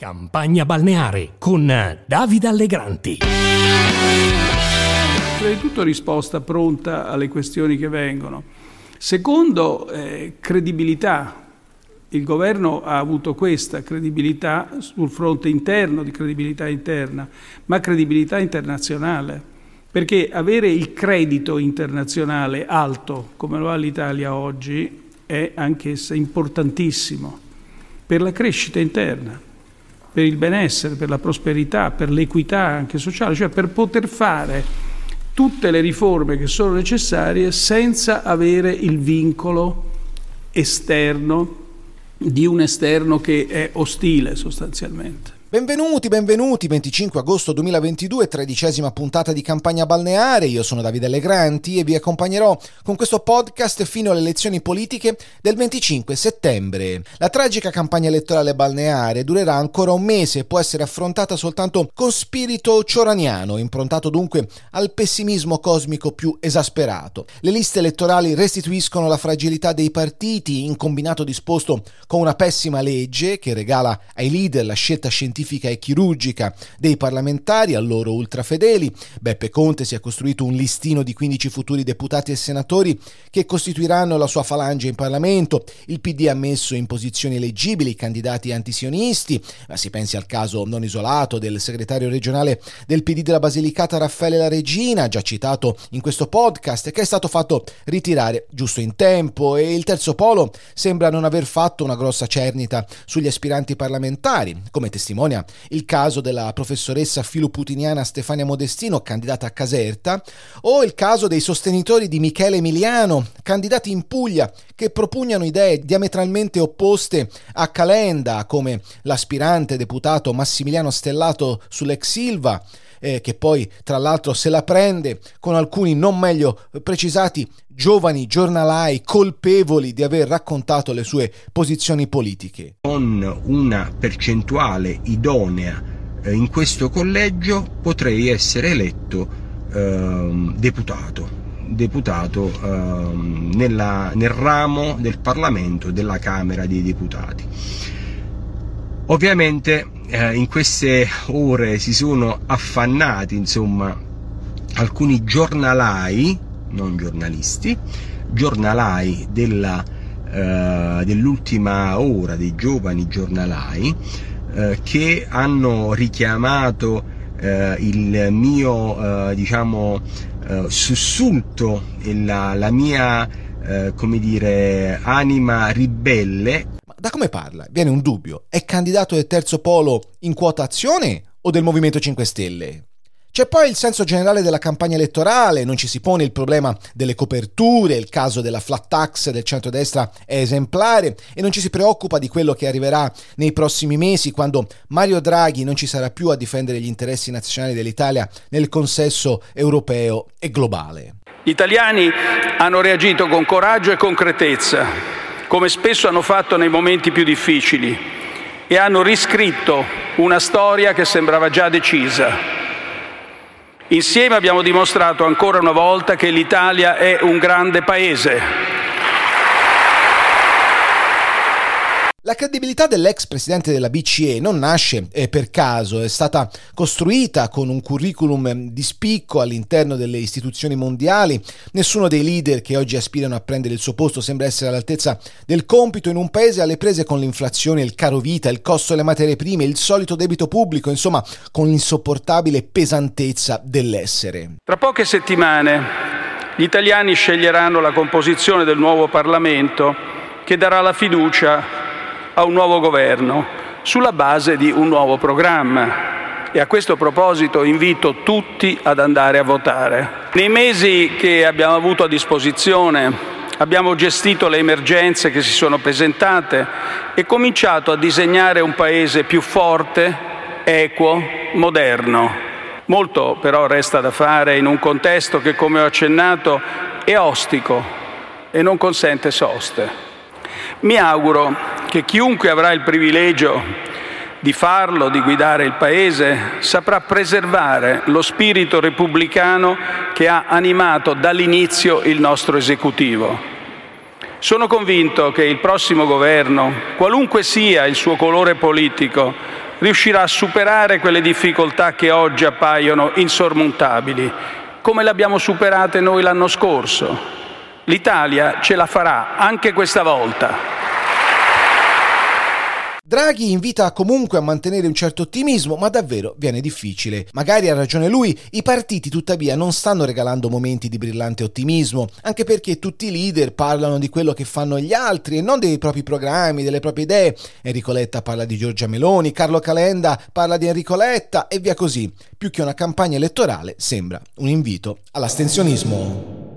Campagna balneare con Davide Allegranti. Prima di tutto risposta pronta alle questioni che vengono. Secondo, eh, credibilità. Il governo ha avuto questa credibilità sul fronte interno, di credibilità interna, ma credibilità internazionale. Perché avere il credito internazionale alto, come lo ha l'Italia oggi, è anch'essa importantissimo per la crescita interna per il benessere, per la prosperità, per l'equità anche sociale, cioè per poter fare tutte le riforme che sono necessarie senza avere il vincolo esterno di un esterno che è ostile sostanzialmente. Benvenuti, benvenuti, 25 agosto 2022, tredicesima puntata di campagna balneare, io sono Davide Allegranti e vi accompagnerò con questo podcast fino alle elezioni politiche del 25 settembre. La tragica campagna elettorale balneare durerà ancora un mese e può essere affrontata soltanto con spirito cioraniano, improntato dunque al pessimismo cosmico più esasperato. Le liste elettorali restituiscono la fragilità dei partiti in combinato disposto con una pessima legge che regala ai leader la scelta scientifica scientifica e chirurgica dei parlamentari, a loro ultrafedeli. Beppe Conte si è costruito un listino di 15 futuri deputati e senatori che costituiranno la sua falange in Parlamento. Il PD ha messo in posizioni eleggibili candidati antisionisti, ma si pensi al caso non isolato del segretario regionale del PD della Basilicata Raffaele La Regina, già citato in questo podcast, che è stato fatto ritirare giusto in tempo e il terzo polo sembra non aver fatto una grossa cernita sugli aspiranti parlamentari, come testimonia testimonia il caso della professoressa filoputiniana Stefania Modestino, candidata a Caserta, o il caso dei sostenitori di Michele Emiliano, candidati in Puglia, che propugnano idee diametralmente opposte a Calenda, come l'aspirante deputato Massimiliano Stellato sull'ex Silva, eh, che poi tra l'altro se la prende con alcuni non meglio precisati giovani giornalai colpevoli di aver raccontato le sue posizioni politiche. Con una percentuale idonea eh, in questo collegio potrei essere eletto eh, deputato deputato eh, nella, nel ramo del Parlamento della Camera dei Deputati. Ovviamente eh, in queste ore si sono affannati insomma alcuni giornalai non giornalisti, giornalai della, eh, dell'ultima ora, dei giovani giornalai, eh, che hanno richiamato eh, il mio, eh, diciamo, eh, sussulto e la, la mia, come dire, anima ribelle. Da come parla? Viene un dubbio. È candidato del terzo polo in quota azione o del Movimento 5 Stelle? C'è poi il senso generale della campagna elettorale, non ci si pone il problema delle coperture, il caso della flat tax del centrodestra è esemplare e non ci si preoccupa di quello che arriverà nei prossimi mesi quando Mario Draghi non ci sarà più a difendere gli interessi nazionali dell'Italia nel consesso europeo e globale. Gli italiani hanno reagito con coraggio e concretezza, come spesso hanno fatto nei momenti più difficili, e hanno riscritto una storia che sembrava già decisa. Insieme abbiamo dimostrato ancora una volta che l'Italia è un grande Paese La credibilità dell'ex presidente della BCE non nasce eh, per caso, è stata costruita con un curriculum di spicco all'interno delle istituzioni mondiali. Nessuno dei leader che oggi aspirano a prendere il suo posto sembra essere all'altezza del compito in un paese alle prese con l'inflazione, il caro vita, il costo delle materie prime, il solito debito pubblico, insomma con l'insopportabile pesantezza dell'essere. Tra poche settimane gli italiani sceglieranno la composizione del nuovo Parlamento che darà la fiducia a un nuovo governo sulla base di un nuovo programma. E a questo proposito invito tutti ad andare a votare. Nei mesi che abbiamo avuto a disposizione abbiamo gestito le emergenze che si sono presentate e cominciato a disegnare un Paese più forte, equo, moderno. Molto però resta da fare in un contesto che, come ho accennato, è ostico e non consente soste. Mi auguro che chiunque avrà il privilegio di farlo, di guidare il Paese, saprà preservare lo spirito repubblicano che ha animato dall'inizio il nostro esecutivo. Sono convinto che il prossimo governo, qualunque sia il suo colore politico, riuscirà a superare quelle difficoltà che oggi appaiono insormontabili, come le abbiamo superate noi l'anno scorso. L'Italia ce la farà anche questa volta. Draghi invita comunque a mantenere un certo ottimismo, ma davvero viene difficile. Magari ha ragione lui, i partiti tuttavia non stanno regalando momenti di brillante ottimismo, anche perché tutti i leader parlano di quello che fanno gli altri e non dei propri programmi, delle proprie idee. Enrico Letta parla di Giorgia Meloni, Carlo Calenda parla di Enrico Letta e via così. Più che una campagna elettorale sembra un invito all'astensionismo.